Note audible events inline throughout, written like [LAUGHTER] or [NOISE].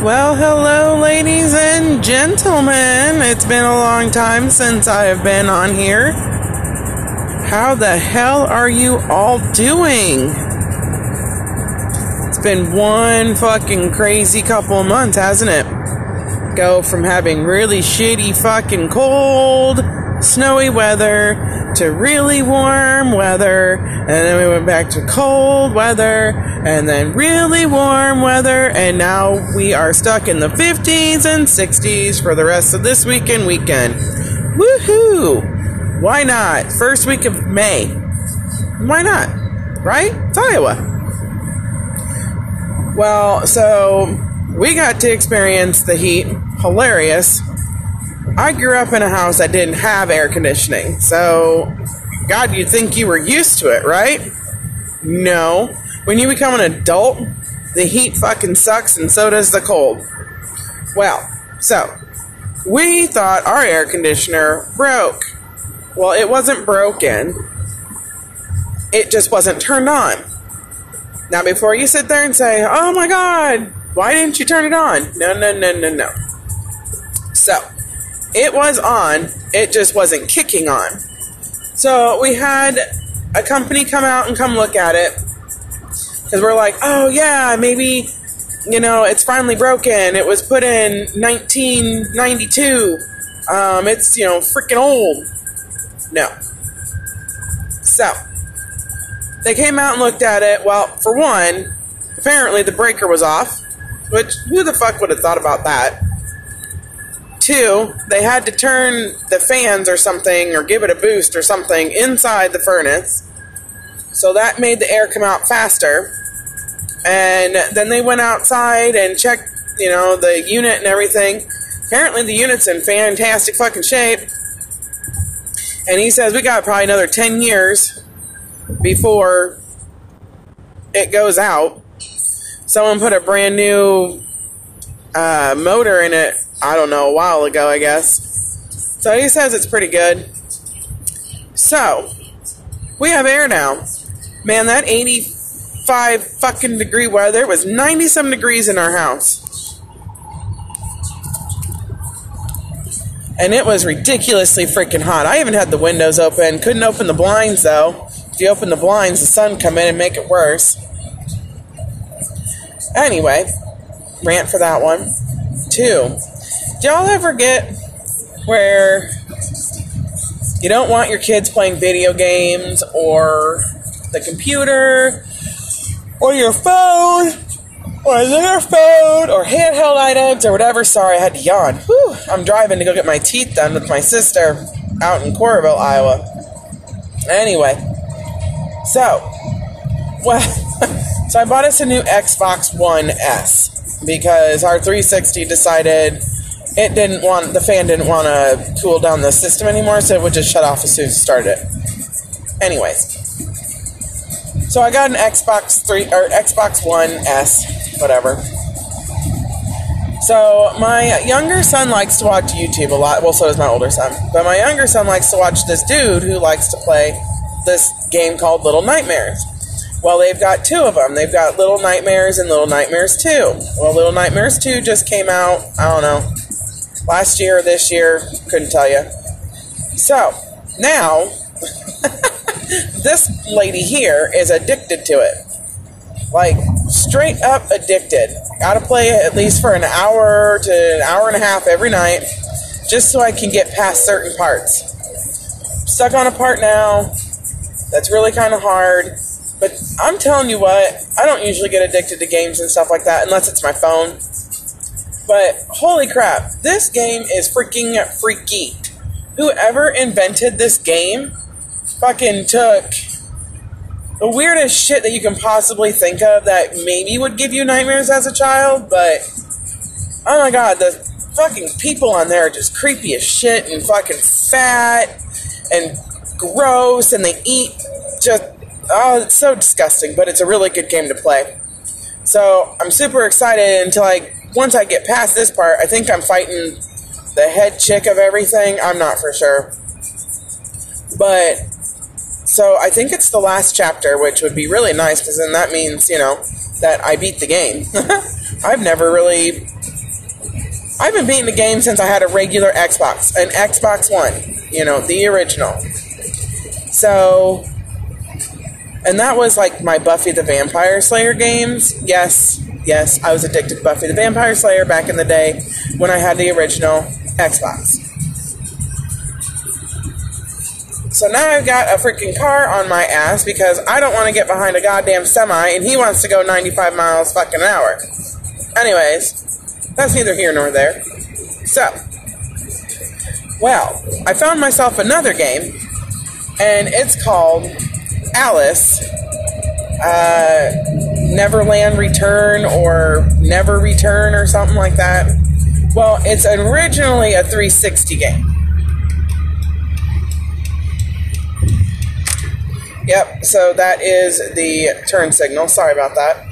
Well, hello, ladies and gentlemen. It's been a long time since I have been on here. How the hell are you all doing? It's been one fucking crazy couple of months, hasn't it? Go from having really shitty fucking cold, snowy weather to really warm weather, and then we went back to cold weather, and then really warm weather, and now we are stuck in the 50s and 60s for the rest of this week and weekend. Woohoo! Why not? First week of May. Why not? Right? It's Iowa. Well, so we got to experience the heat. Hilarious. I grew up in a house that didn't have air conditioning, so God, you'd think you were used to it, right? No. When you become an adult, the heat fucking sucks and so does the cold. Well, so we thought our air conditioner broke. Well, it wasn't broken, it just wasn't turned on. Now, before you sit there and say, oh my God, why didn't you turn it on? No, no, no, no, no. So, it was on, it just wasn't kicking on. So, we had a company come out and come look at it. Because we're like, oh yeah, maybe, you know, it's finally broken. It was put in 1992. Um, it's, you know, freaking old. No. So, they came out and looked at it. Well, for one, apparently the breaker was off, which who the fuck would have thought about that? Two, they had to turn the fans or something or give it a boost or something inside the furnace. So that made the air come out faster. And then they went outside and checked, you know, the unit and everything. Apparently the unit's in fantastic fucking shape. And he says we got probably another 10 years before it goes out. Someone put a brand new uh, motor in it, I don't know, a while ago, I guess. So he says it's pretty good. So, we have air now. Man, that 85 fucking degree weather was 90 some degrees in our house. And it was ridiculously freaking hot. I even had the windows open. Couldn't open the blinds though. If you open the blinds, the sun come in and make it worse. Anyway, rant for that one. Two, do y'all ever get where you don't want your kids playing video games or the computer or your phone or their phone or handheld items or whatever? Sorry, I had to yawn. Whew, I'm driving to go get my teeth done with my sister out in Coralville, Iowa. Anyway, so, well, [LAUGHS] so I bought us a new Xbox One S because our 360 decided it didn't want the fan didn't want to cool down the system anymore, so it would just shut off as soon as you started it. Anyways, so I got an Xbox three or Xbox One S, whatever. So my younger son likes to watch YouTube a lot. Well, so does my older son. But my younger son likes to watch this dude who likes to play this game called Little Nightmares. Well, they've got two of them. They've got Little Nightmares and Little Nightmares 2. Well, Little Nightmares 2 just came out, I don't know, last year or this year, couldn't tell you. So, now, [LAUGHS] this lady here is addicted to it. Like, straight up addicted. Gotta play it at least for an hour to an hour and a half every night, just so I can get past certain parts. Stuck on a part now that's really kind of hard. But I'm telling you what, I don't usually get addicted to games and stuff like that unless it's my phone. But holy crap, this game is freaking freaky. Whoever invented this game fucking took the weirdest shit that you can possibly think of that maybe would give you nightmares as a child, but oh my god, the fucking people on there are just creepy as shit and fucking fat and gross and they eat just oh it's so disgusting but it's a really good game to play. So i'm super excited until i once i get past this part i think i'm fighting the head chick of everything. I'm not for sure. But so i think it's the last chapter which would be really nice because then that means you know that i beat the game. [LAUGHS] I've never really I've been beating the game since I had a regular Xbox, an Xbox One, you know, the original. So, and that was like my Buffy the Vampire Slayer games. Yes, yes, I was addicted to Buffy the Vampire Slayer back in the day when I had the original Xbox. So now I've got a freaking car on my ass because I don't want to get behind a goddamn semi and he wants to go 95 miles fucking an hour. Anyways, that's neither here nor there. So, well, I found myself another game and it's called Alice uh, Neverland Return or Never Return or something like that. Well, it's originally a 360 game. Yep, so that is the turn signal. Sorry about that.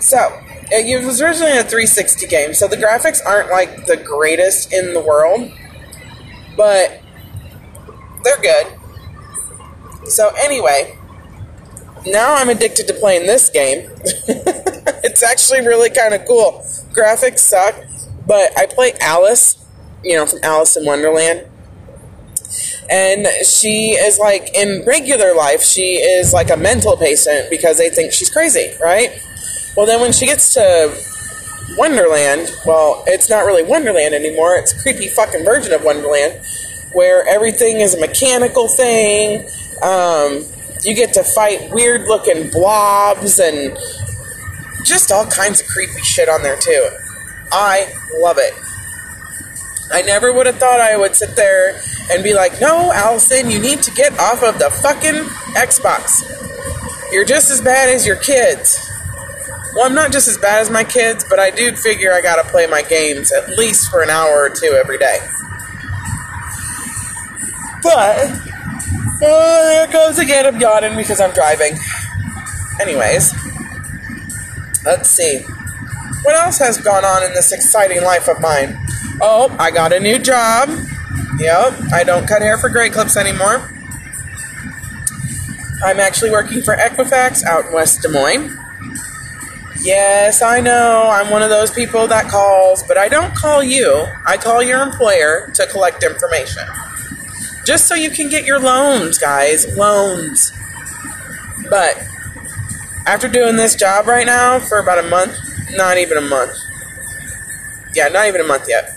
So, it was originally a 360 game, so the graphics aren't like the greatest in the world, but they're good. So, anyway, now I'm addicted to playing this game. [LAUGHS] it's actually really kind of cool. Graphics suck, but I play Alice, you know, from Alice in Wonderland and she is like in regular life she is like a mental patient because they think she's crazy right well then when she gets to wonderland well it's not really wonderland anymore it's a creepy fucking version of wonderland where everything is a mechanical thing um, you get to fight weird looking blobs and just all kinds of creepy shit on there too i love it I never would have thought I would sit there and be like, no, Allison, you need to get off of the fucking Xbox. You're just as bad as your kids. Well, I'm not just as bad as my kids, but I do figure I gotta play my games at least for an hour or two every day. But, oh, there goes again, I'm yawning because I'm driving. Anyways, let's see. What else has gone on in this exciting life of mine? Oh, I got a new job. Yep, I don't cut hair for Great Clips anymore. I'm actually working for Equifax out in West Des Moines. Yes, I know, I'm one of those people that calls, but I don't call you. I call your employer to collect information. Just so you can get your loans, guys. Loans. But after doing this job right now for about a month, not even a month. Yeah, not even a month yet.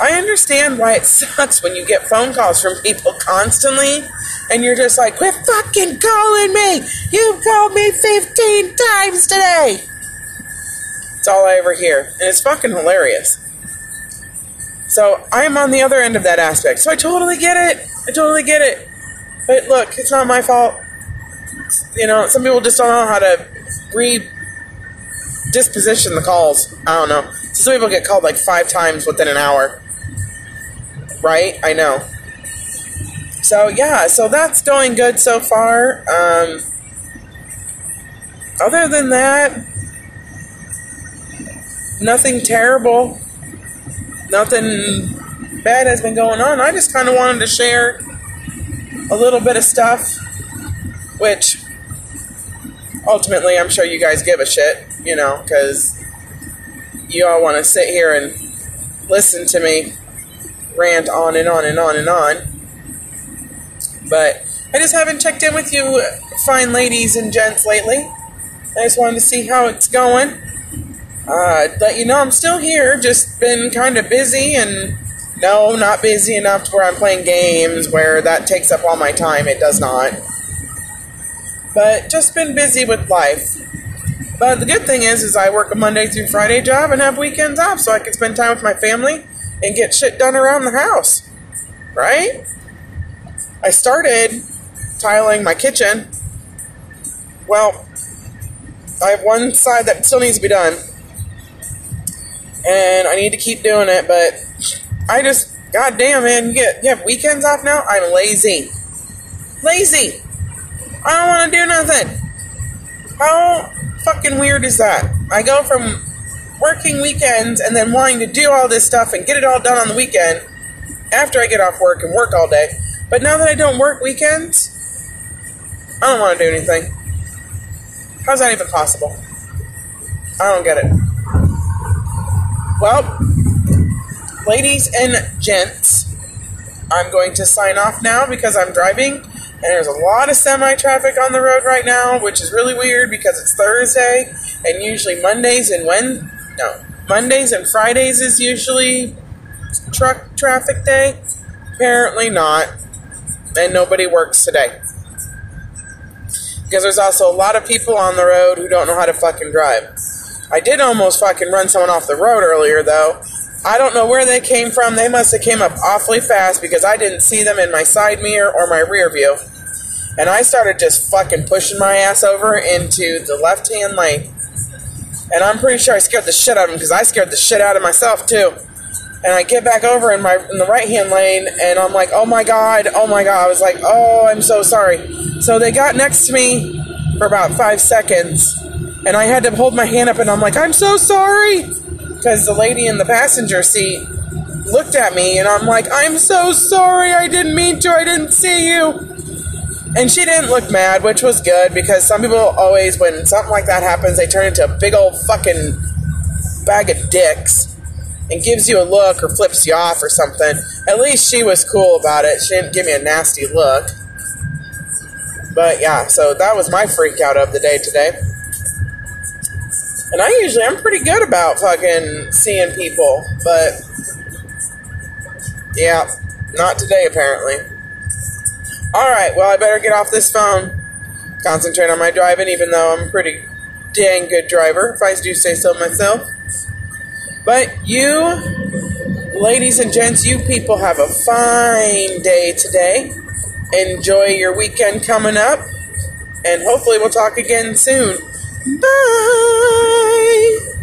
I understand why it [LAUGHS] sucks when you get phone calls from people constantly and you're just like, quit fucking calling me! You've called me 15 times today! It's all I ever hear. And it's fucking hilarious. So I am on the other end of that aspect. So I totally get it. I totally get it. But look, it's not my fault. You know, some people just don't know how to re disposition the calls. I don't know. So some people get called like five times within an hour right? I know. So yeah, so that's going good so far. Um, other than that, nothing terrible. Nothing bad has been going on. I just kind of wanted to share a little bit of stuff, which ultimately I'm sure you guys give a shit, you know, because you all want to sit here and listen to me rant on and on and on and on. But I just haven't checked in with you, fine ladies and gents, lately. I just wanted to see how it's going. Uh, let you know I'm still here, just been kind of busy and no, not busy enough to where I'm playing games where that takes up all my time. It does not. But just been busy with life. But the good thing is, is I work a Monday through Friday job and have weekends off, so I can spend time with my family and get shit done around the house. Right? I started tiling my kitchen. Well, I have one side that still needs to be done. And I need to keep doing it, but I just God damn man, you get you have weekends off now? I'm lazy. Lazy. I don't wanna do nothing. How fucking weird is that? I go from working weekends and then wanting to do all this stuff and get it all done on the weekend after I get off work and work all day. But now that I don't work weekends, I don't want to do anything. How's that even possible? I don't get it. Well, ladies and gents, I'm going to sign off now because I'm driving and there's a lot of semi traffic on the road right now, which is really weird because it's Thursday and usually Mondays and when no Mondays and Fridays is usually truck traffic day. Apparently not, and nobody works today because there's also a lot of people on the road who don't know how to fucking drive. I did almost fucking run someone off the road earlier though. I don't know where they came from. They must have came up awfully fast because I didn't see them in my side mirror or my rear view. And I started just fucking pushing my ass over into the left hand lane. And I'm pretty sure I scared the shit out of them because I scared the shit out of myself too. And I get back over in my in the right hand lane and I'm like, oh my god, oh my god. I was like, oh, I'm so sorry. So they got next to me for about five seconds and I had to hold my hand up and I'm like, I'm so sorry because the lady in the passenger seat looked at me and I'm like, I'm so sorry, I didn't mean to, I didn't see you. And she didn't look mad, which was good because some people always, when something like that happens, they turn into a big old fucking bag of dicks and gives you a look or flips you off or something. At least she was cool about it. She didn't give me a nasty look. But yeah, so that was my freak out of the day today. And I usually I'm pretty good about fucking seeing people, but yeah, not today apparently. Alright, well I better get off this phone. Concentrate on my driving, even though I'm a pretty dang good driver, if I do say so myself. But you, ladies and gents, you people have a fine day today. Enjoy your weekend coming up, and hopefully we'll talk again soon. Bye!